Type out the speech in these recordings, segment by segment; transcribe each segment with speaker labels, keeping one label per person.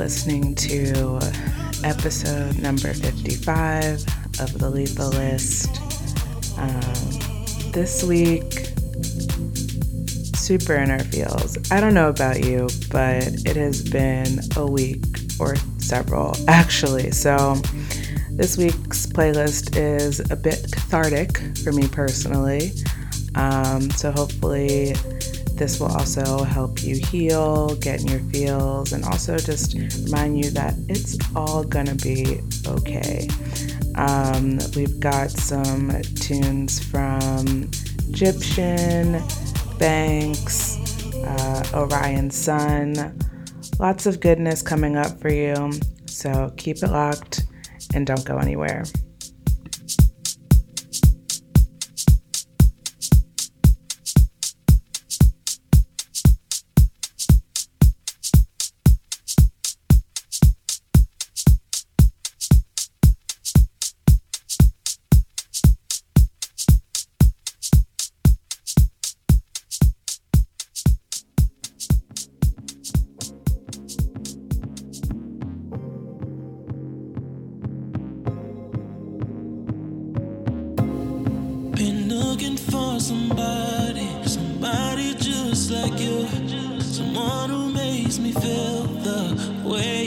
Speaker 1: listening to episode number 55 of the Lethal List. Um, this week, super inner feels. I don't know about you, but it has been a week or several actually. So, this week's playlist is a bit cathartic for me personally. Um, so, hopefully, this will also help you heal, get in your feels, and also just remind you that it's all gonna be okay. Um, we've got some tunes from Gyptian, Banks, uh, Orion Sun. Lots of goodness coming up for you. So keep it locked and don't go anywhere.
Speaker 2: When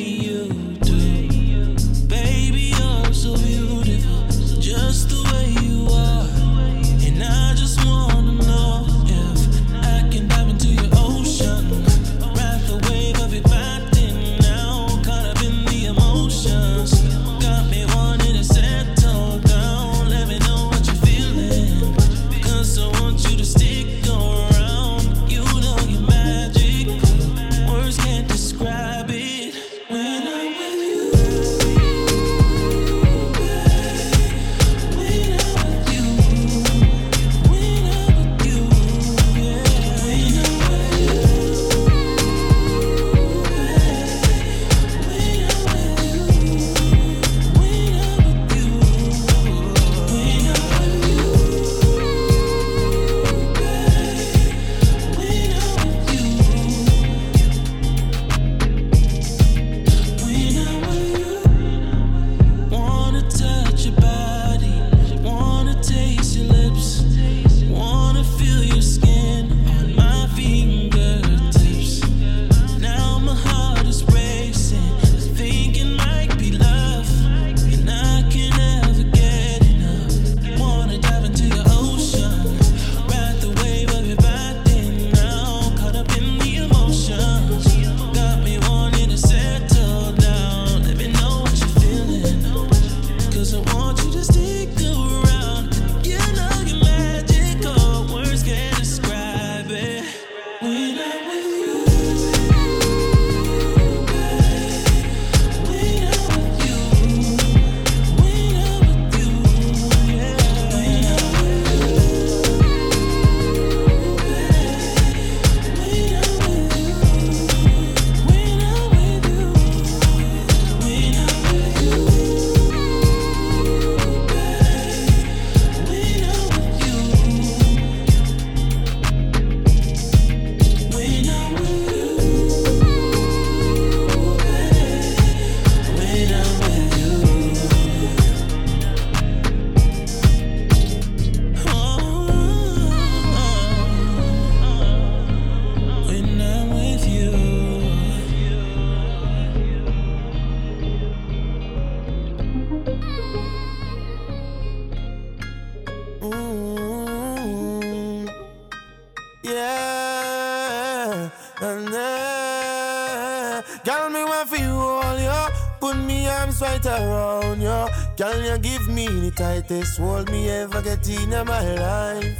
Speaker 3: Girl, you give me the tightest hold me ever get in my life.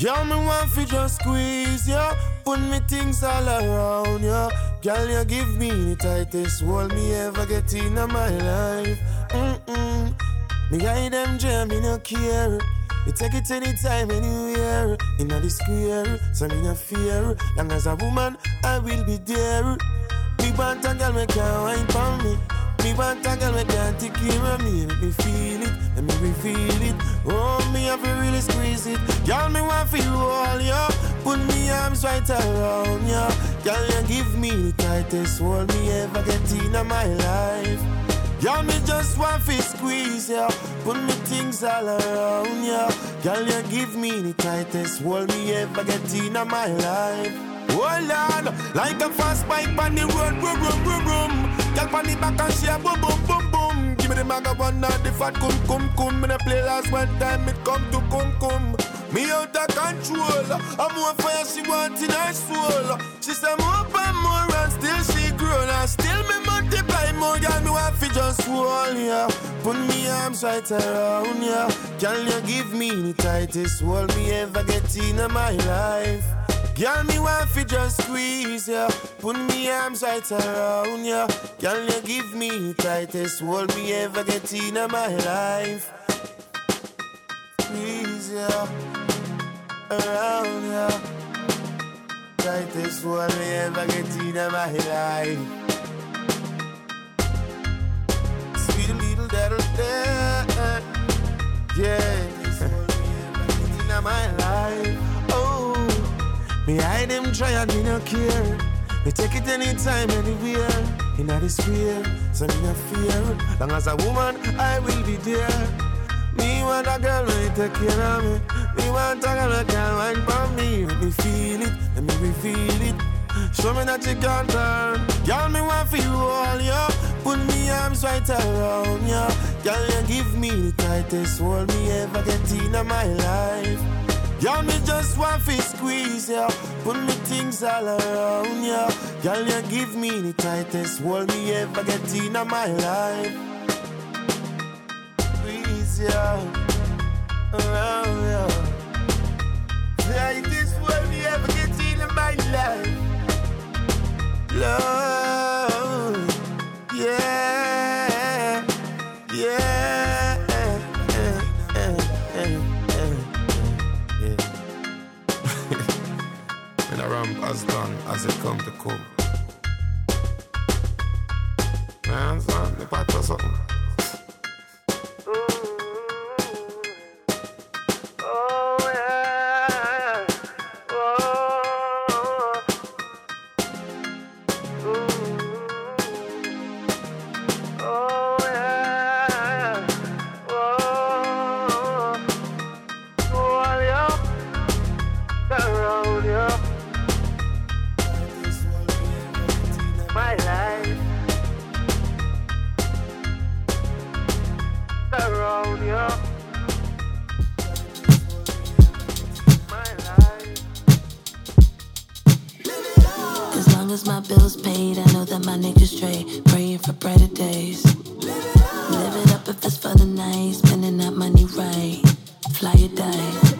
Speaker 3: Girl, me want for just squeeze you. Put me things all around you. Girl, you give me the tightest hold me ever get in my life. Mm-mm. Me guide them jam, me no care. You take it anytime, anywhere. In the square, so me no fear. Long as a woman, I will be there. Want a girl, me can wine for me. Me want a girl, me can take me. Let me feel it, let me feel it. Oh, me have to really squeeze it. Girl, me want for you all, yo. Put me arms right around you. Girl, you give me the tightest hold me ever get in my life. Girl, me just want to squeeze ya. Put me things all around ya. Girl, you give me the tightest hold me ever get in my life. Oh, hold on, like a fast bike on the road, boom, boom, boom, boom. Girl, on the back and she a boom, boom, boom, boom. Give me the maga one, not the fat cum, cum, cum. Me the play last one time, it come to cum, cum. Me out of control. I'm more fire, she want in her soul. She say more and more, and still she grown. And still me multiply more, girl. Me want fi just hold ya. Put me arms right around ya. Can you give me the tightest hold me ever get in my life? Girl, me want fi just squeeze ya. Put me arms right around ya. Girl, you give me tightest hold me ever get in my life. Squeeze ya around ya. Tightest hold me ever get in my life. Sweet little little dad. Yeah, this hold me ever get in my life. Me hide them try and me no care. Me take it anytime, anywhere. In the square, so me no fear. Long as a woman, I will be there. Me want a girl when take care of me. Me want a girl that can wine for me. Let me feel it, let me reveal it. Show me that you can turn. Girl, me want for you all, yo. Put me arms right around you. Girl, you give me the tightest hold me ever get in my life. Girl, me just want to squeeze ya. Put me things all around ya. Girl, you give me the tightest hold me ever get in my life. Squeeze ya around ya. Tightest hold me ever get in my life. Love, done as it come to come. Man, son, the part or something.
Speaker 4: Long as my bills paid, I know that my niggas straight. Praying for brighter days. Live it up if it's for the night. Spending that money right. Fly or die.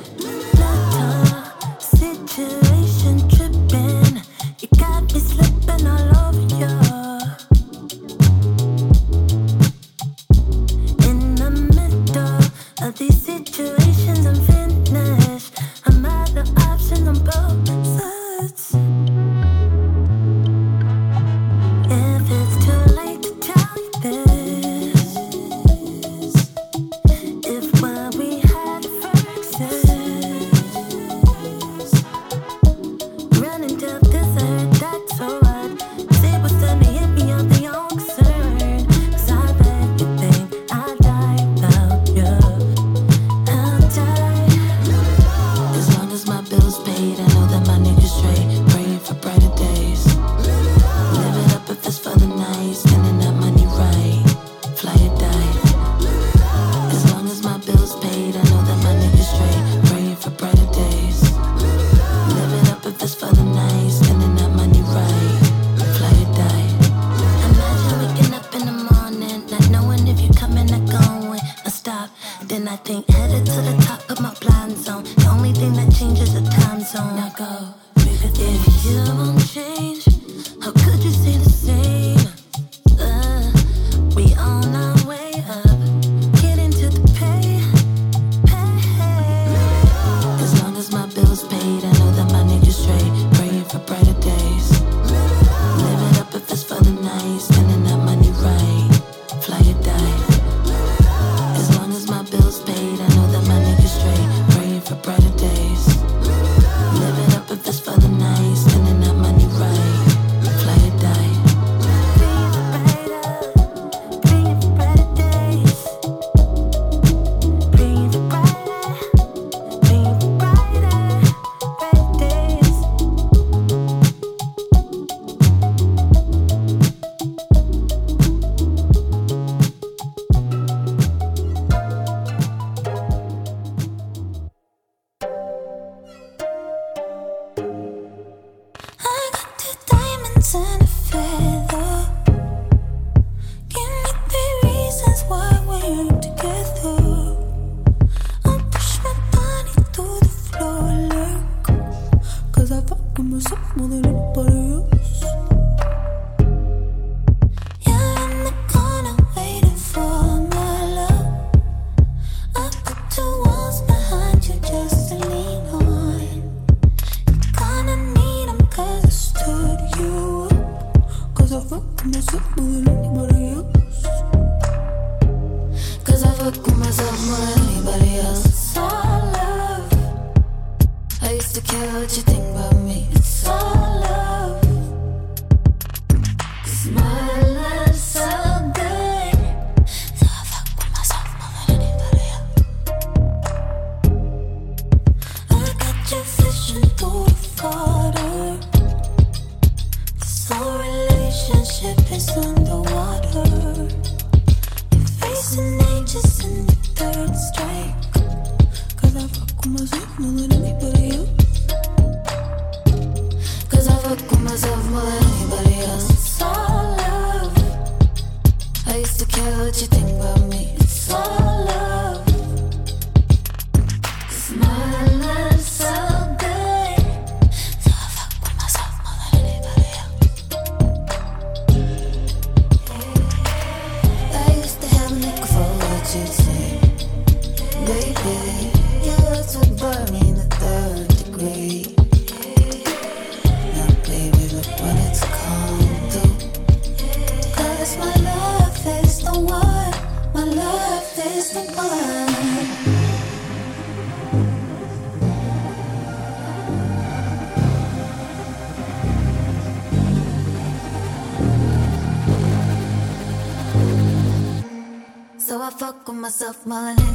Speaker 5: With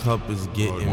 Speaker 6: cup is getting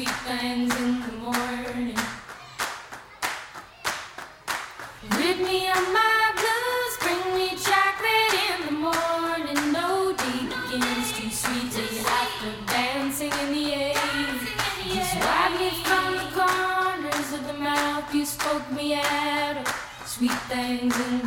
Speaker 7: sweet things in the morning. Rid me of my blues, bring me chocolate in the morning. No deed begins too sweet till you have to dancing in the air. Just wipe me from the corners of the mouth you spoke me out of. Sweet things in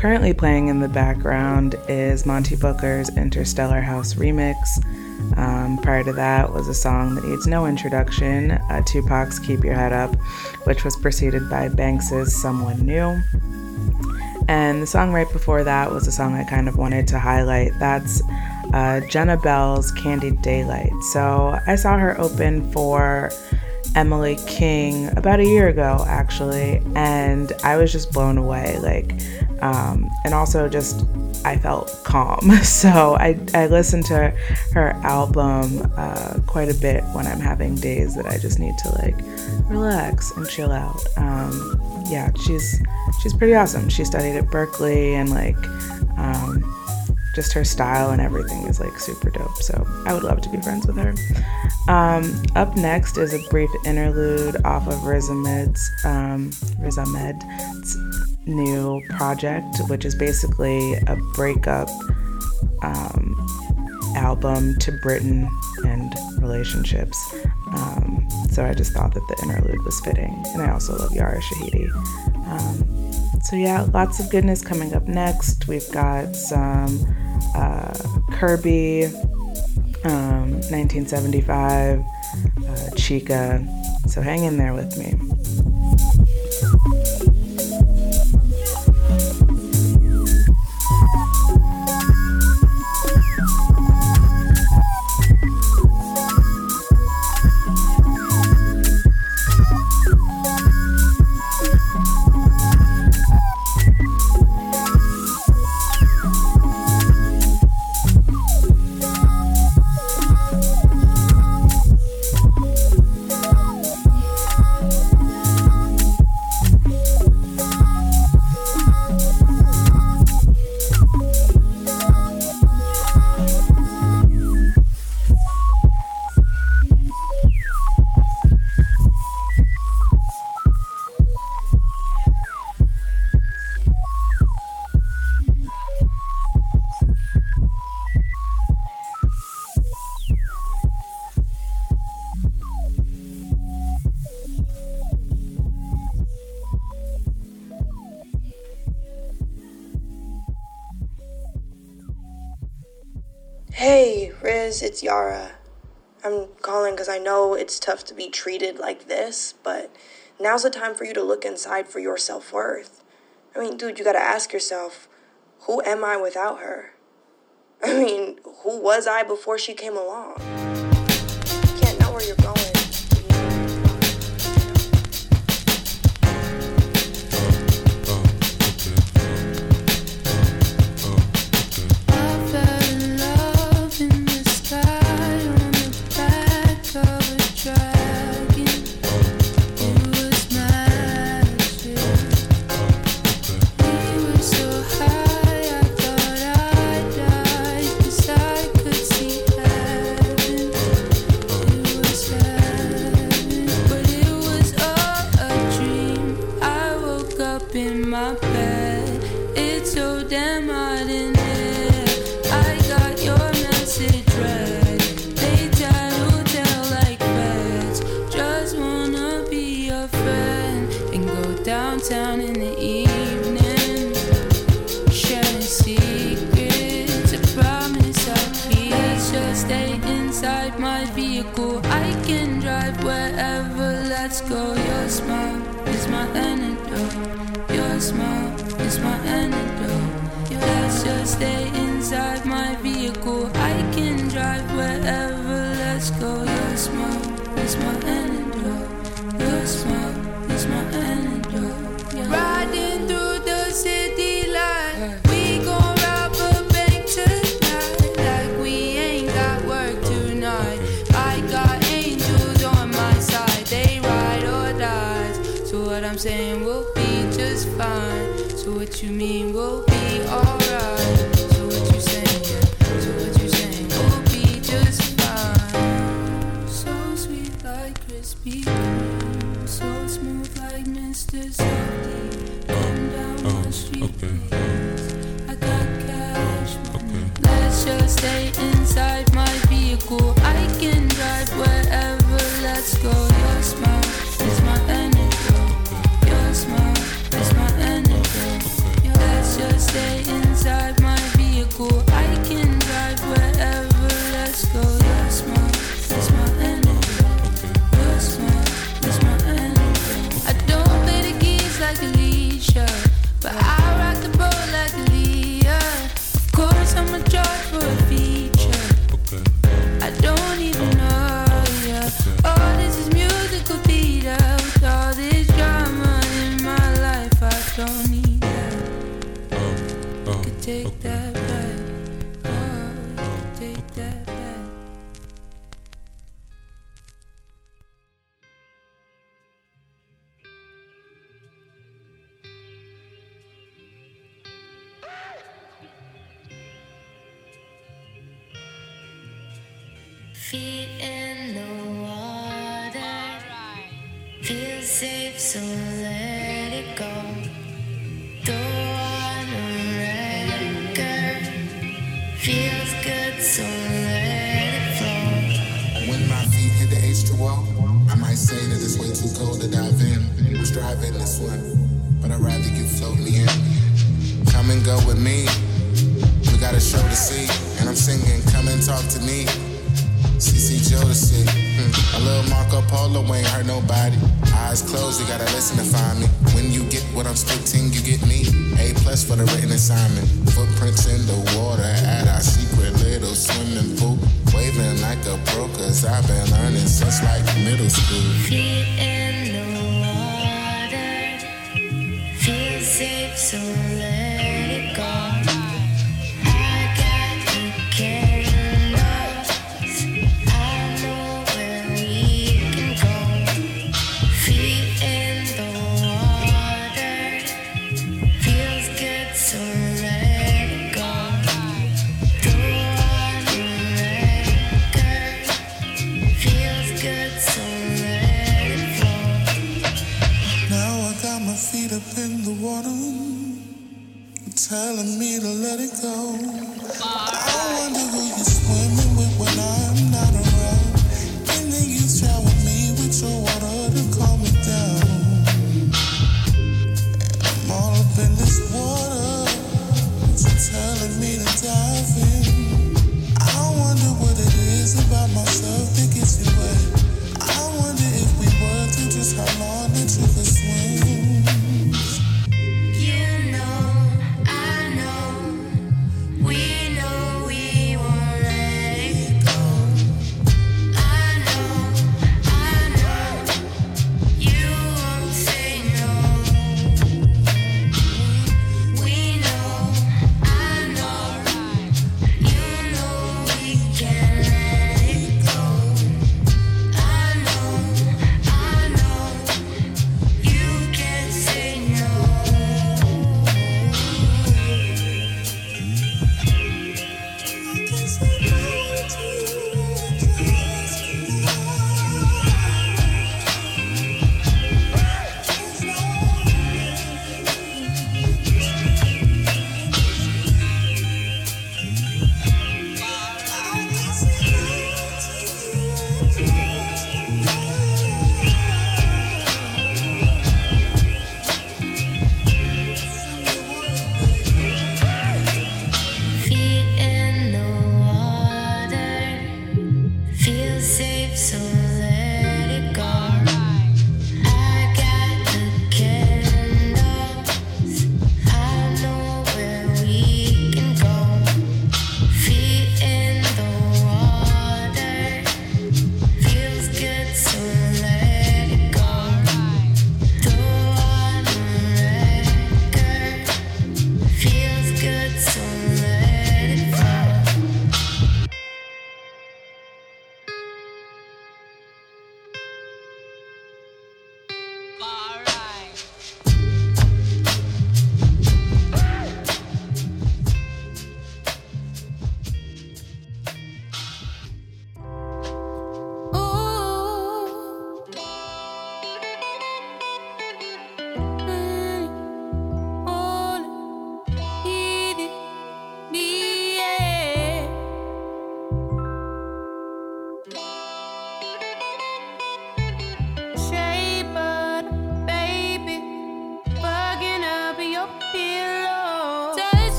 Speaker 1: currently playing in the background is Monte Booker's Interstellar House remix. Um, prior to that was a song that needs no introduction, uh, Tupac's Keep Your Head Up, which was preceded by Banks's Someone New. And the song right before that was a song I kind of wanted to highlight. That's uh, Jennah Bell's Candied Daylight. So I saw her open for Emily King about a year ago, actually, and I was just blown away. Like, um, and also just I felt calm. So I, I listened to her album uh, quite a bit when I'm having days that I just need to like relax and chill out. Um, yeah, she's she's pretty awesome. She studied at Berkeley and like um, just her style and everything is like super dope. So I would love to be friends with her. Um, up next is a brief interlude off of Riz Ahmed's um, new project, which is basically a breakup um, album to Britain and relationships. Um, so I just thought that the interlude was fitting, and I also love Yara Shahidi. Um, so yeah, lots of goodness coming up next. We've got some uh, Kirby, um, 1975, uh, Chika. So hang in there with me.
Speaker 7: It's Yara. I'm calling because I know it's tough to be treated like this, but now's the time for you to look inside for your self worth. I mean, dude, you gotta ask yourself, who am I without her? I mean, who was I before she came along? You
Speaker 8: mean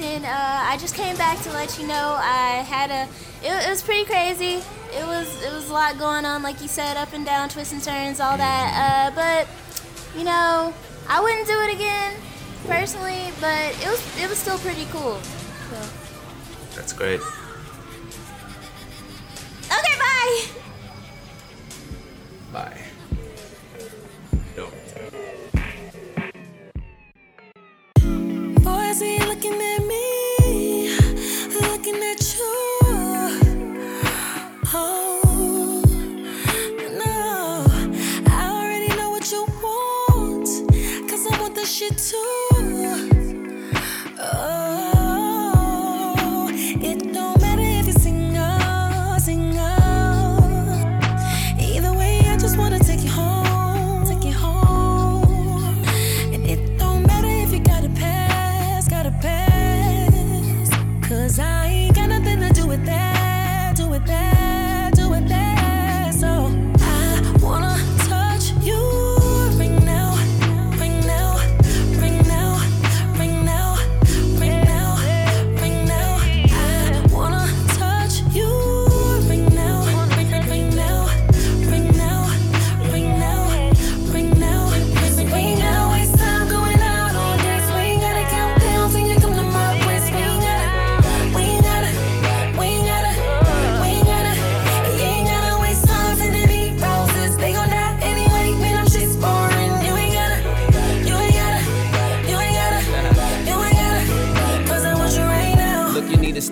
Speaker 9: Washington. Uh, I just came back to let you know I had a. It, it was pretty crazy. It was it was a lot going on, like you said, up and down, twists and turns, all that. Uh, but you know, I wouldn't do it again personally, but it was it was still pretty cool. So.
Speaker 10: That's great.
Speaker 9: Okay, bye.
Speaker 10: Bye. No.
Speaker 4: Boys ain't looking at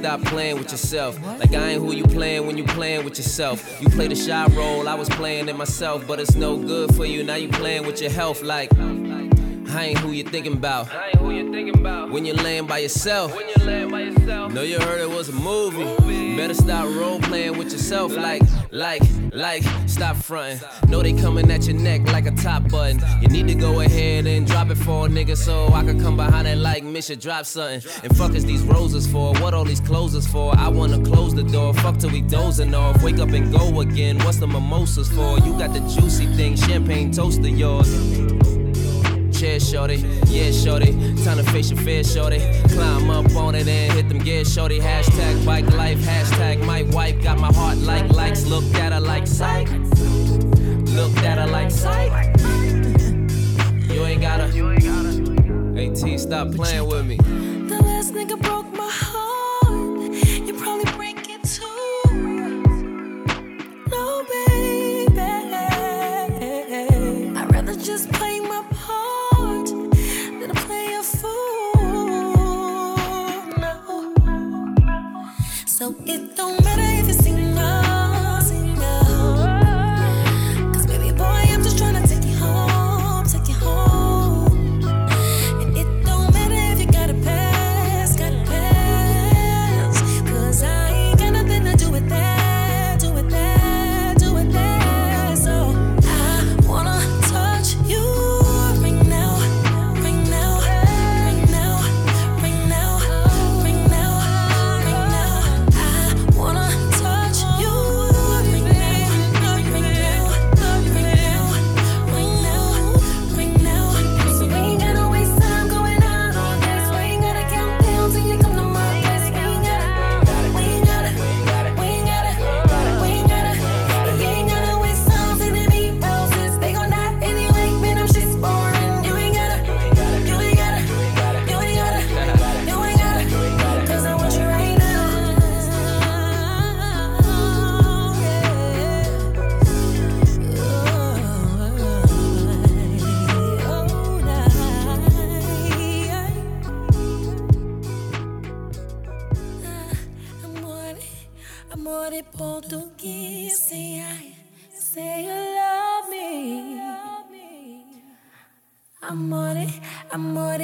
Speaker 11: stop playing with yourself. Like I ain't who you playing when you playing with yourself. You play the shy role, I was playing it myself, but it's no good for you. Now you playing with your health. Like I ain't who you thinking about. I ain't who you thinking about. When you're laying by yourself. When you're laying by yourself. Know you heard it was a movie. Better stop role playing with yourself. Like, like, like, stop fronting. Know they coming at your neck like a top button. You need to go ahead and drop it for a nigga so I can come behind it like Misha drop something. And fuck is these roses for? What all these closers for? I wanna close the door. Fuck till we dozing off. Wake up and go again. What's the mimosas for? You got the juicy thing, champagne toast of yours. Chair shorty, yeah shorty. Time to face your fear shorty. Climb up on it and hit them gears shorty. Hashtag bike life, hashtag my wife. Got my heart like likes. Looked at her like psych. Looked at her like psych. You ain't gotta. AT, stop playing with me.
Speaker 4: The last nigga it don't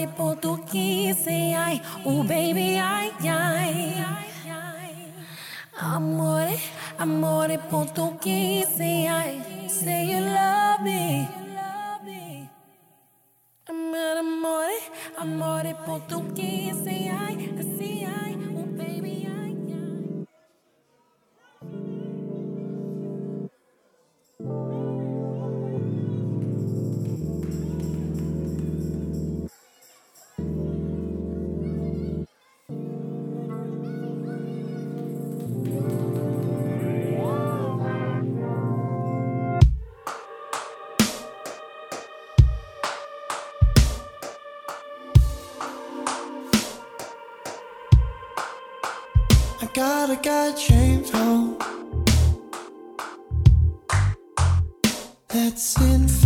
Speaker 4: amore português, say I, oh baby, I, I. Amore, amore português, say I, say you love me. Amore, amore português, say I, say I, oh
Speaker 12: got shaped hole that's infected.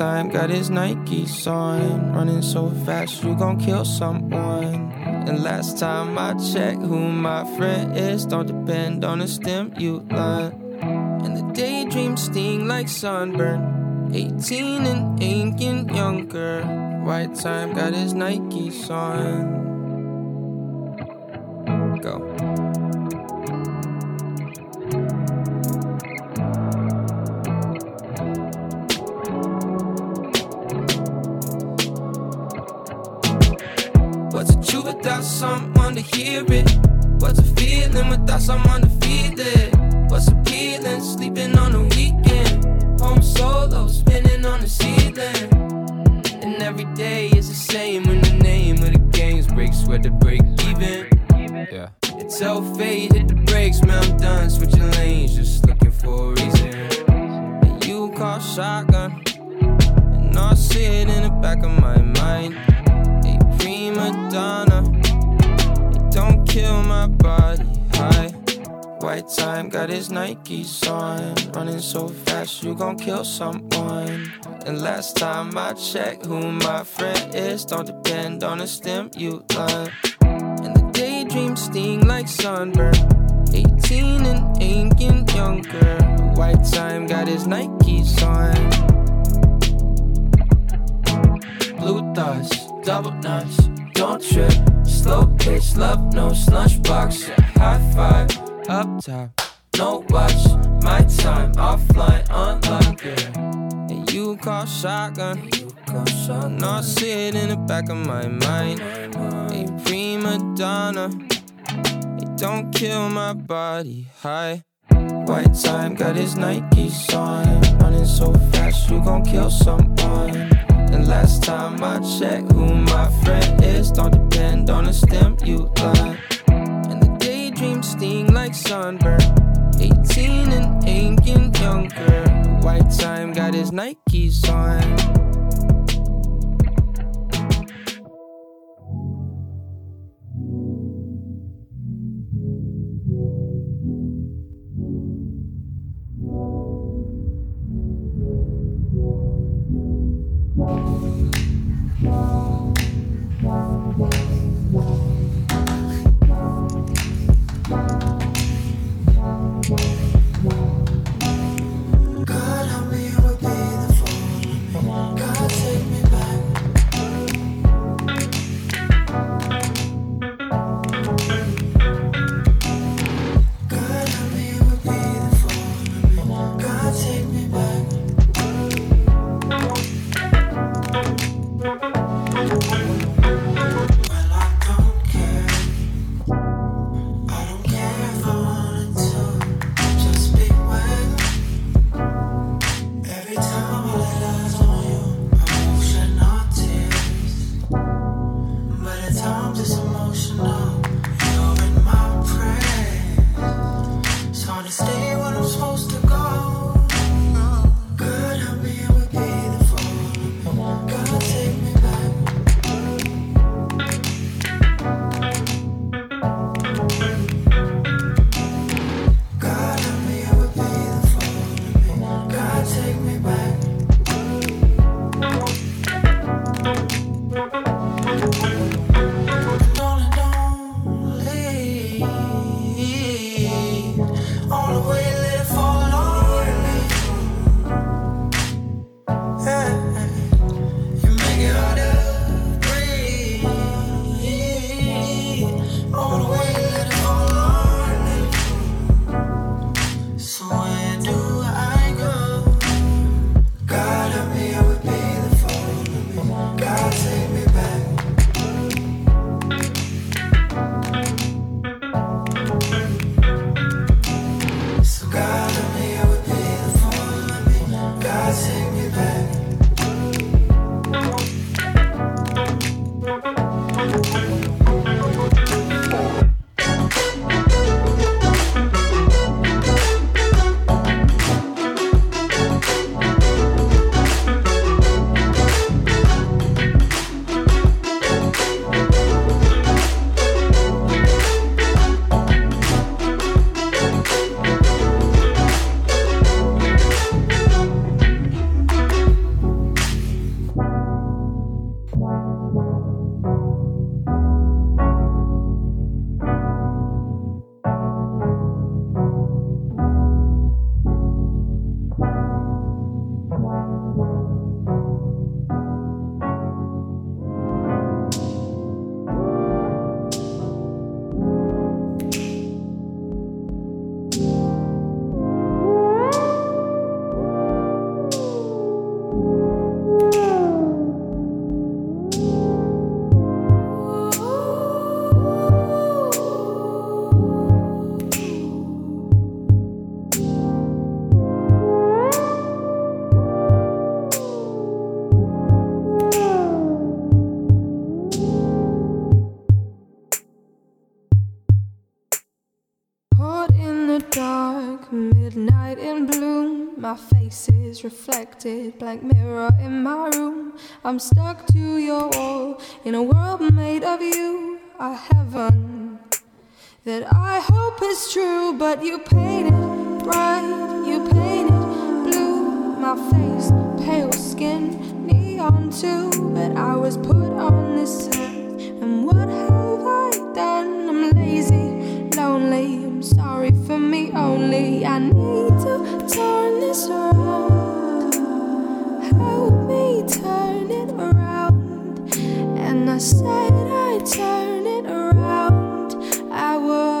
Speaker 13: Time got his Nikes on. Running so fast, you gon' kill someone. And last time I checked, who my friend is, don't depend on the stimulant. And the daydream sting like sunburn. 18 and ain't getting younger. White time got his Nikes on. Back of my mind. A prima donna, it don't kill my body high. White time got his Nikes on, running so fast you gon' kill someone. And last time I checked, who my friend is, don't depend on a stimulant. And the daydream sting like sunburn. 18 and ain't getting younger. White time got his Nikes on. Blue thoughts, double nuts, don't trip. Slow pitch, love, no slush box. High five, up top, no watch. My time, offline, unlock it. And you call shotgun. No, I see it in the back of my mind. A prima donna. It don't kill my body high. White time got his Nikes on. Running so fast, you gon' kill someone. And last time I checked, who my friend is, don't depend on a stimulant. And the daydream sting like sunburn. 18 and getting younger. White time got his Nikes on.
Speaker 8: reflected blank mirror in my room. I'm stuck to your wall in a world made of you. A heaven that I hope is true, but you painted bright, you painted blue. My face, pale skin, neon too. But I was put on this earth, and what have I done? I'm lazy, lonely. I'm sorry for me only. I need to turn this around turn it around. I would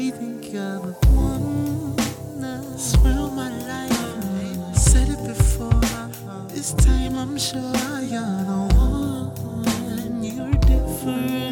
Speaker 8: I
Speaker 7: think
Speaker 14: you're the one that's my life. Said it before, this time I'm sure you're the one, and
Speaker 15: you're different.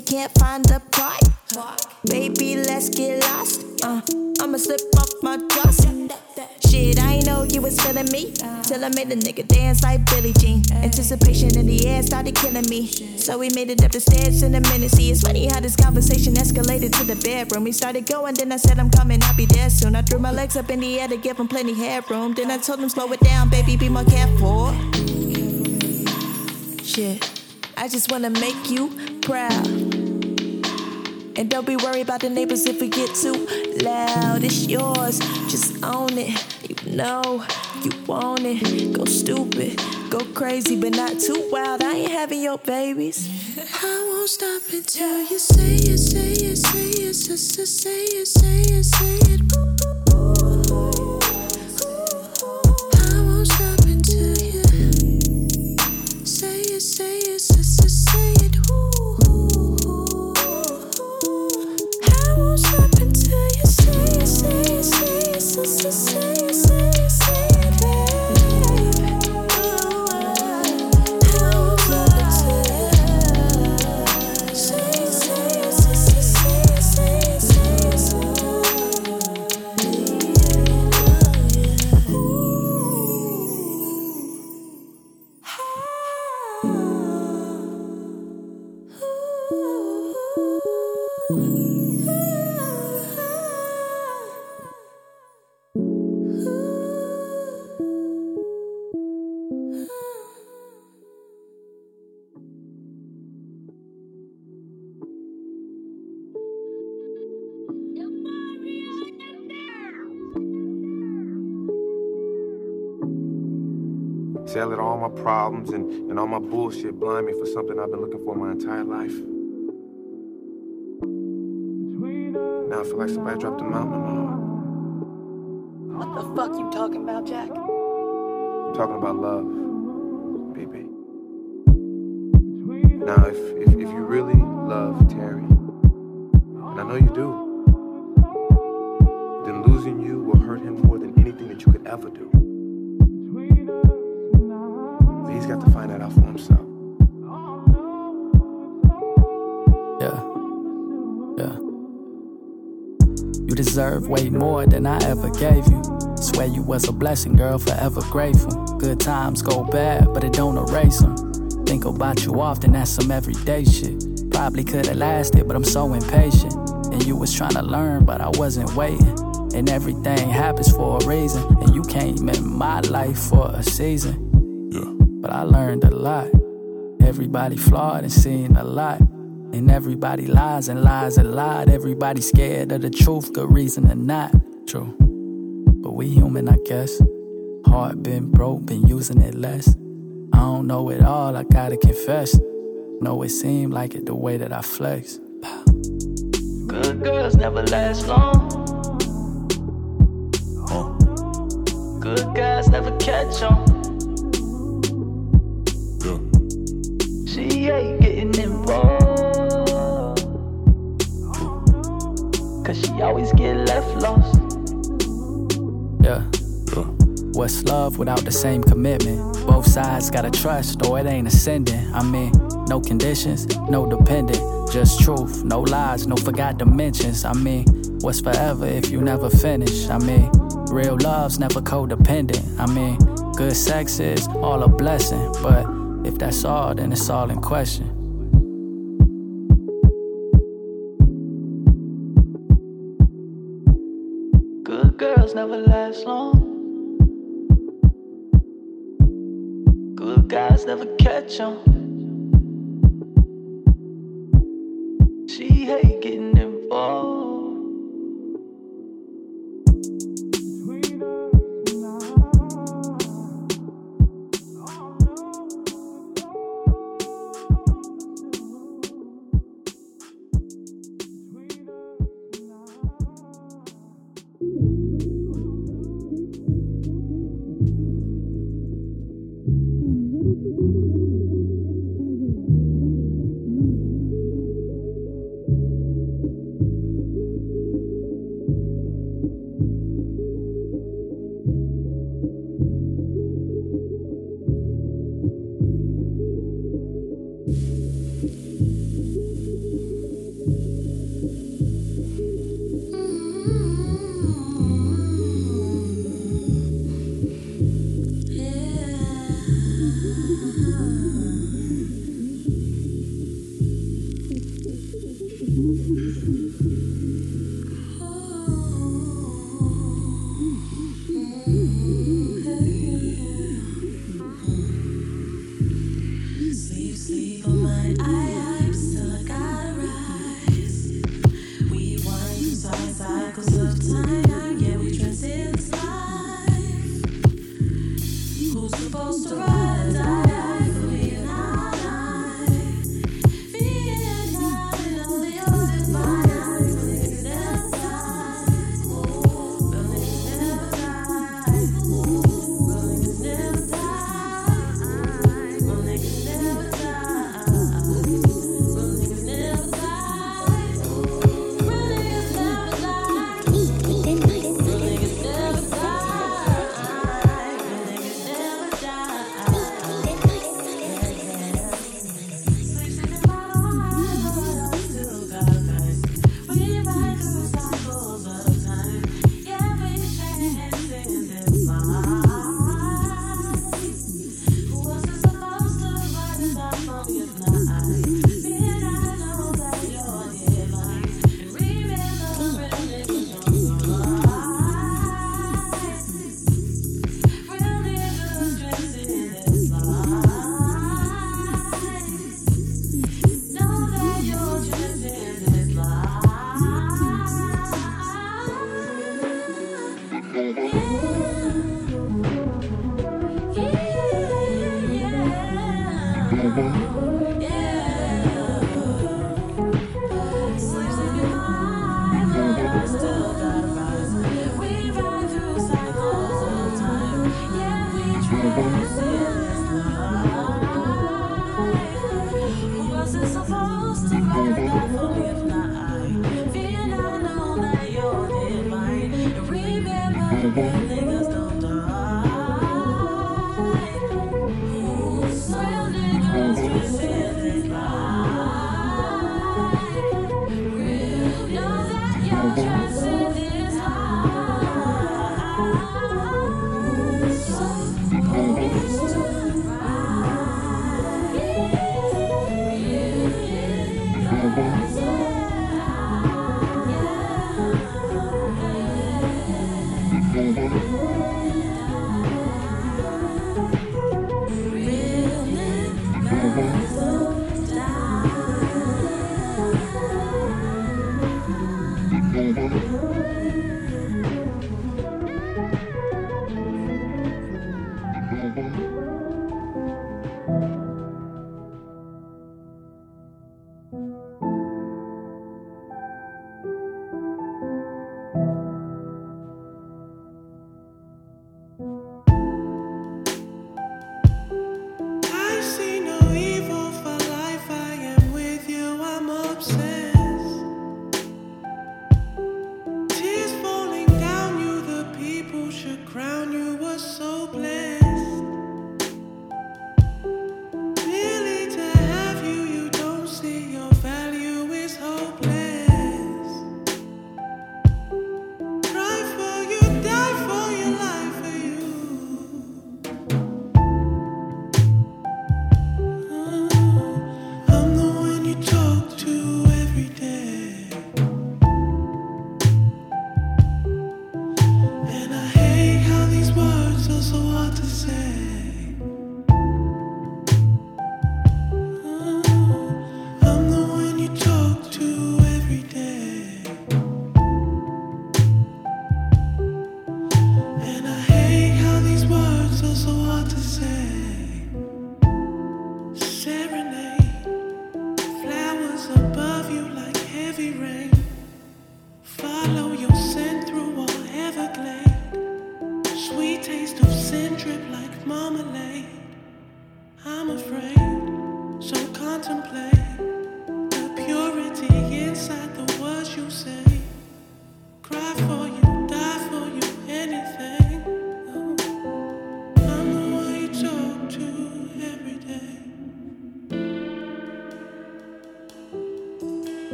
Speaker 15: We can't find a part. Baby, let's get lost. Uh, I'ma slip off my trust. Shit, I ain't know you was feeling me. Till I made the nigga dance like Billie Jean. Anticipation in the air started killing me. So we made it up the stairs in a minute. See, it's funny how this conversation escalated to the bedroom. We started going, then I said, I'm coming, I'll be there soon. I threw my legs up in the air to give him plenty headroom. Then I told him, slow it down, baby, be more careful. Shit, I just wanna make you proud. And don't be worried about the neighbors if we get too loud. It's yours, just own it. You know you want it. Go stupid, go crazy, but not too wild. I ain't having your babies.
Speaker 8: I won't stop until you say it, say it, say it, say it, say it, say it. Say I
Speaker 16: let all my problems and, and all my bullshit blind me for something I've been looking for my entire life. Now I feel like somebody dropped a mountain on my heart.
Speaker 17: What the fuck you talking about, Jack?
Speaker 16: I'm talking about love, baby. Now, if, if, if you really love Terry, and I know you do, then losing you will hurt him more than anything that you could ever do. Got to find that out for himself.
Speaker 18: Yeah. Yeah. You deserve way more than I ever gave you. Swear you was a blessing, girl, forever grateful. Good times go bad, but it don't erase them. Think about you often, that's some everyday shit. Probably could've lasted, but I'm so impatient. And you was trying to learn, but I wasn't waiting. And everything happens for a reason. And you came in my life for a season. But I learned a lot. Everybody flawed and seen a lot. And everybody lies and lies a lot. Everybody scared of the truth, good reason or not. True. But we human, I guess. Heart been broke, been using it less. I don't know it all, I gotta confess. No, it seemed like it the way that I flex.
Speaker 17: Good girls never last long. Good guys never catch on. Ain't getting involved. Cause she always get left lost.
Speaker 18: Yeah. What's love without the same commitment? Both sides gotta trust, or it ain't ascending. I mean, no conditions, no dependent. Just truth, no lies, no forgot dimensions. I mean, what's forever if you never finish? I mean, real love's never codependent. I mean, good sex is all a blessing, but if that's all, then it's all in question.
Speaker 17: Good girls never last long. Good guys never catch on. She hate getting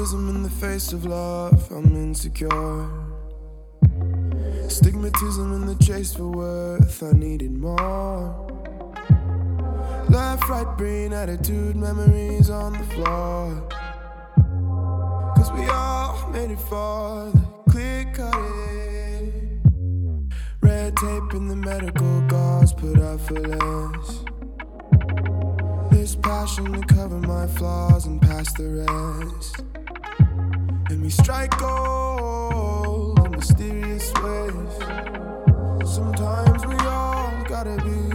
Speaker 19: Cynicism in the face of love, I'm insecure. Stigmatism in the chase for worth, I needed more. Left, right, brain, attitude, memories on the floor. Cause we all made it for the clear cutting. Red tape in the medical gauze put out for less. This passion to cover my flaws and pass the rest. And we strike gold in mysterious ways. Sometimes we all gotta be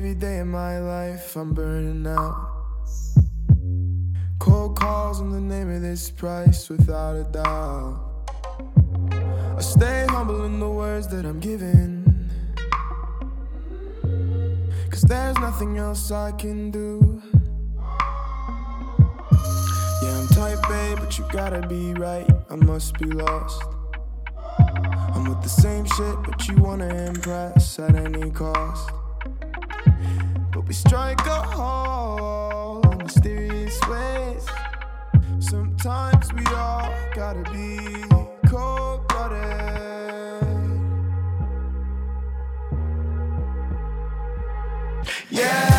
Speaker 19: every day of my life. I'm burning out. Cold calls in the name of this price, without a doubt. I stay humble in the words that I'm giving. Cause there's nothing else I can do. Yeah, I'm type A, but you gotta be right. I must be lost. I'm with the same shit, but you wanna impress at any cost. But we strike a hole in mysterious ways. Sometimes we all gotta be cold blooded. Yeah,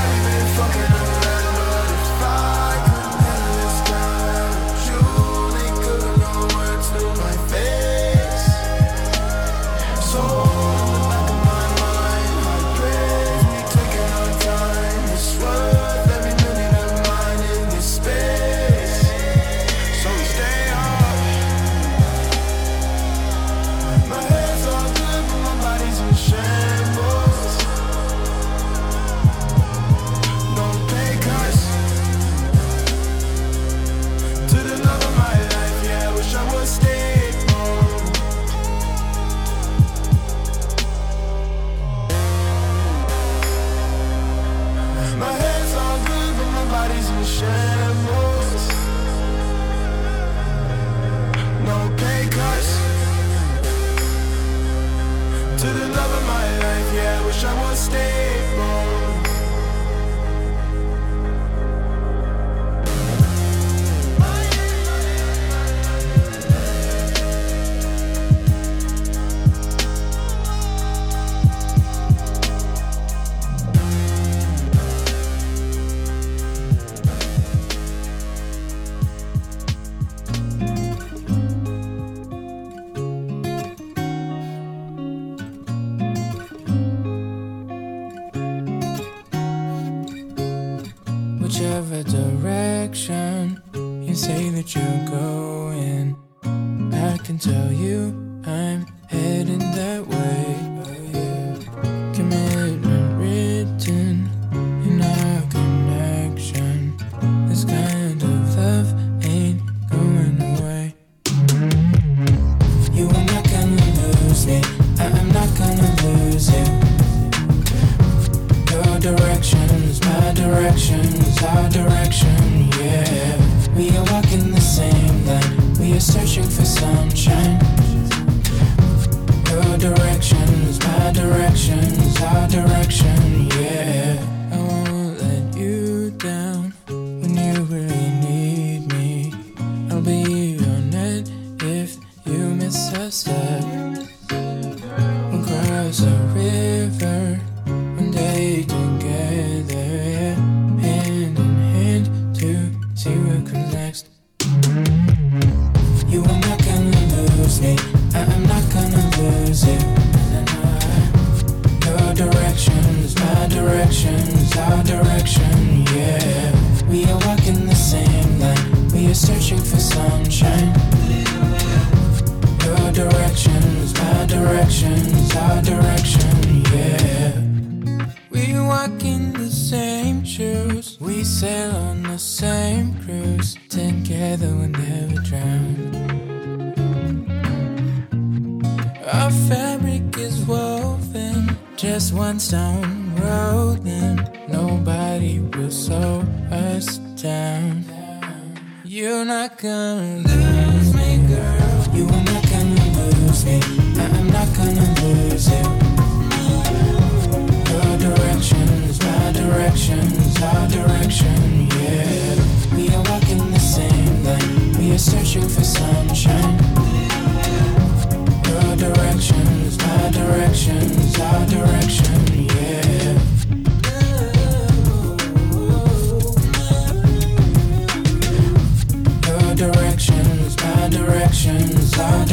Speaker 5: directions,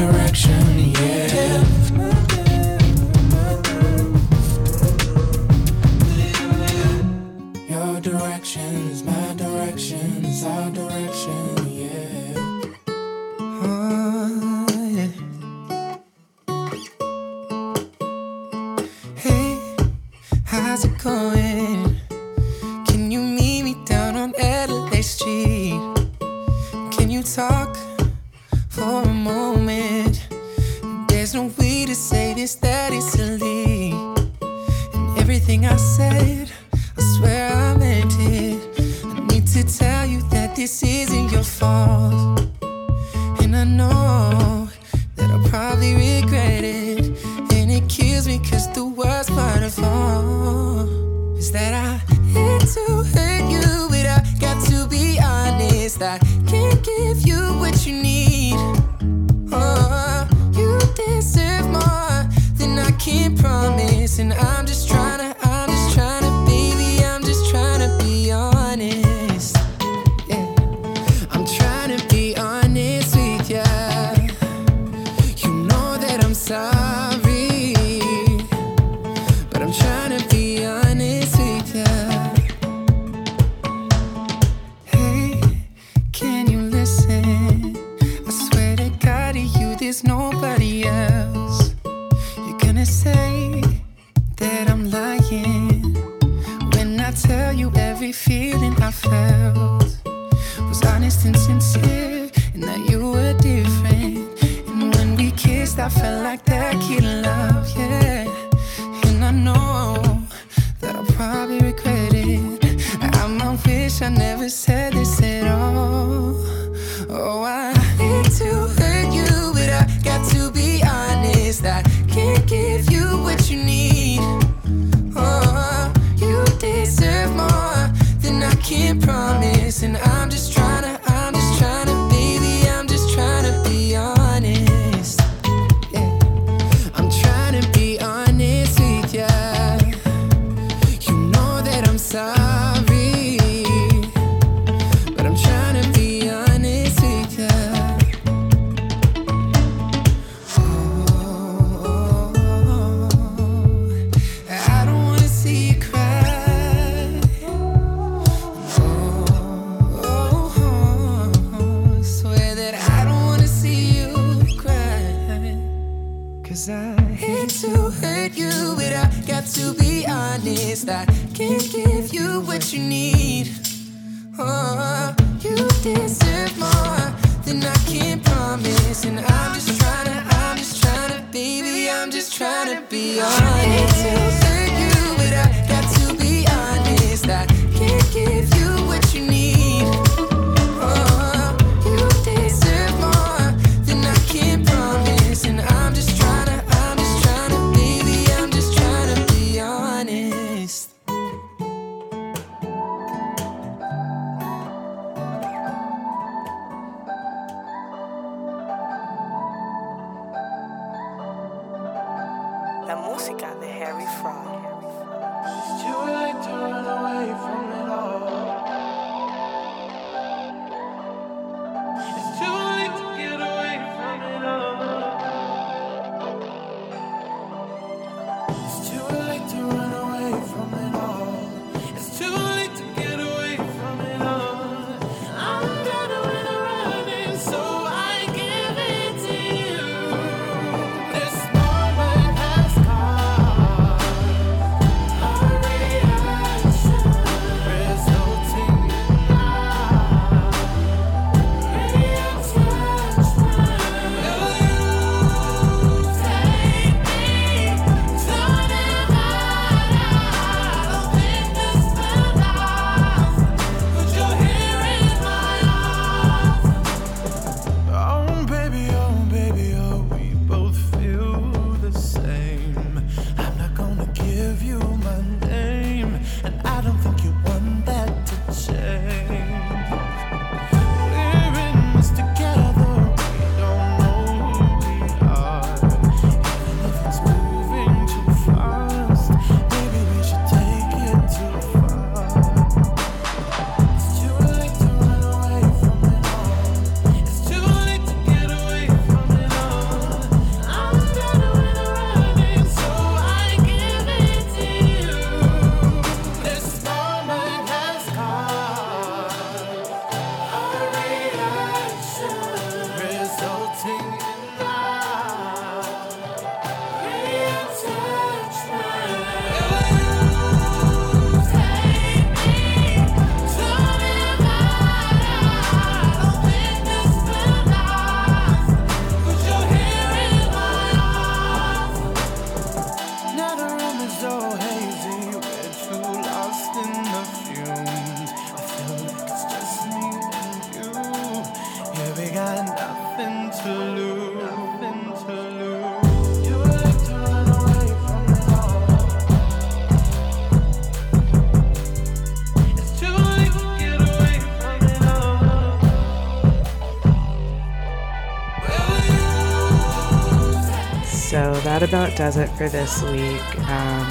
Speaker 5: that
Speaker 1: about does it for this week. Um,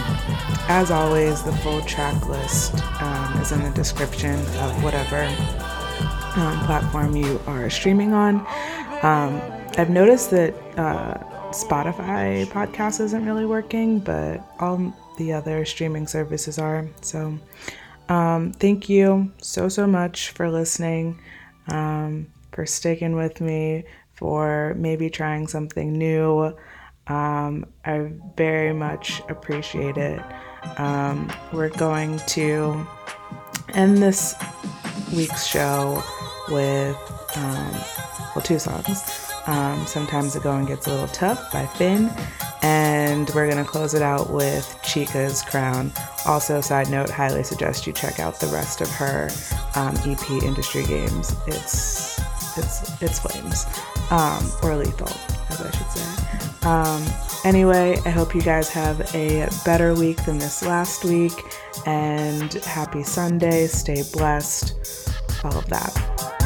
Speaker 1: as always, the full track list um, is in the description of whatever um, platform you are streaming on. Um, I've noticed that uh, Spotify podcast isn't really working, but all the other streaming services are. So, um, thank you so, so much for listening, um, for sticking with me, for maybe trying something new. Um, I very much appreciate it. Um, we're going to end this week's show with, um, well, two songs. Um, Sometimes the Going Gets a Little Tough by Finn. And we're going to close it out with Chika's Crown. Also, side note, highly suggest you check out the rest of her um, EP Industry Games. It's it's it's flames um, or lethal, I should say. Um, anyway, I hope you guys have a better week than this last week, and happy Sunday. Stay blessed. All of that.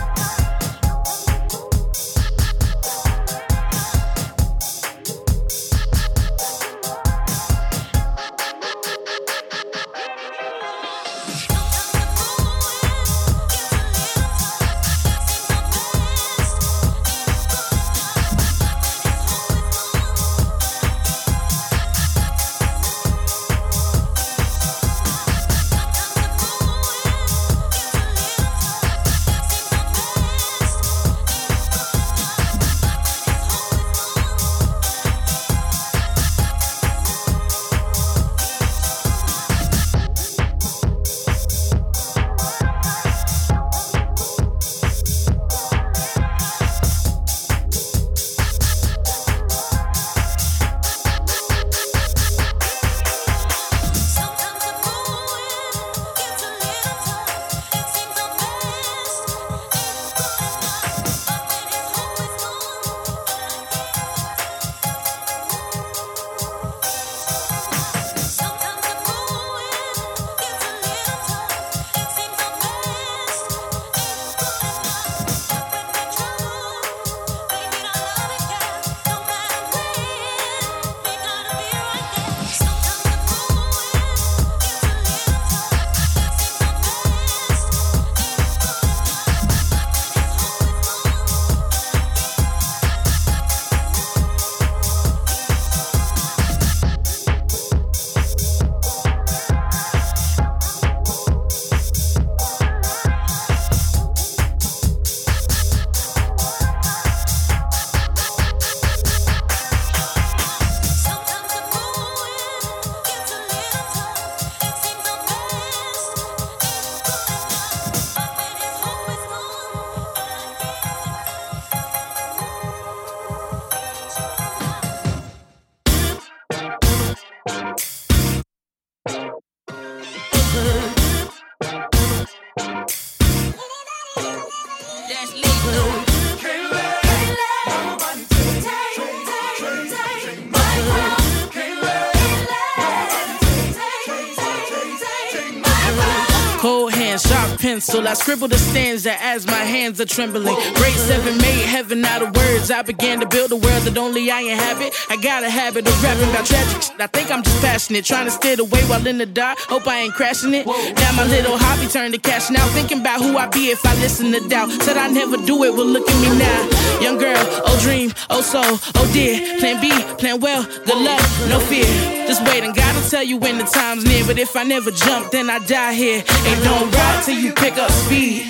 Speaker 20: Pencil. I scribble the stanza as my hands are trembling. Grade seven made heaven out of words. I began to build a world that only I inhabit. I got a habit of rapping about tragic shit. I think I'm just passionate, trying to steer the way while in the dark. Hope I ain't crashing it. Now my little hobby turned to cash now. Thinking about who I be if I listen to doubt. Said I never do it, well look at me now. Young girl, oh dream, oh soul, oh dear. Plan B, plan well, good luck, no fear. Just wait and God tell you when the time's near. But if I never jump, then I die here. Ain't don't ride till you pick up speed.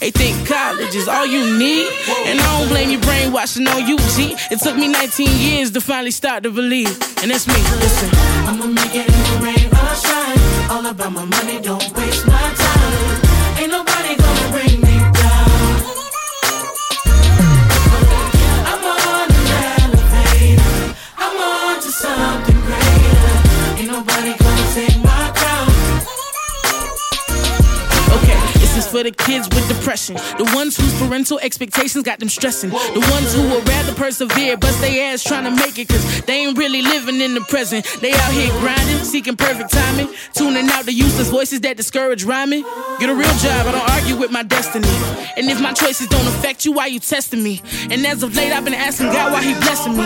Speaker 20: They think college is all you need. And I don't blame you brainwashing on you, G. It took me 19 years to finally start to believe. And that's me, listen.
Speaker 14: I'ma make it in the rain or shine. All about my money, don't waste my time.
Speaker 20: For the kids with depression. The ones whose parental expectations got them stressing. The ones who would rather persevere, bust their ass trying to make it, cause they ain't really living in the present. They out here grinding, seeking perfect timing. Tuning out the useless voices that discourage rhyming. Get a real job, I don't argue with my destiny. And if my choices don't affect you, why you testing me? And as of late, I've been asking God why He blessing me.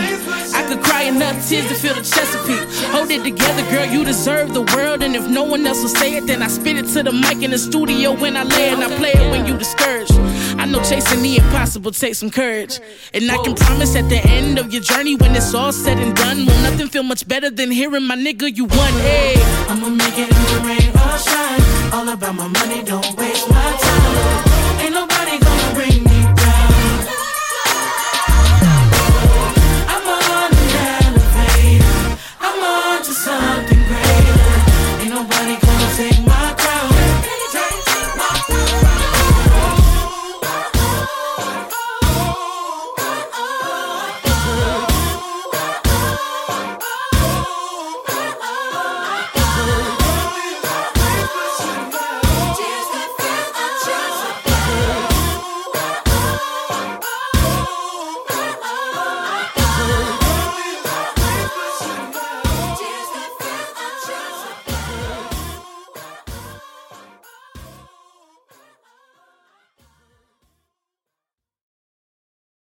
Speaker 20: I could cry enough tears to feel the Chesapeake. Hold it together, girl, you deserve the world. And if no one else will say it, then I spit it to the mic in the studio when I lay it, I play it when you discouraged. I know chasing the impossible takes some courage. And I can promise at the end of your journey, when it's all said and done, will nothing feel much better than hearing my nigga, you won. Hey,
Speaker 14: I'ma make it in the rain or shine. All about my money, don't waste my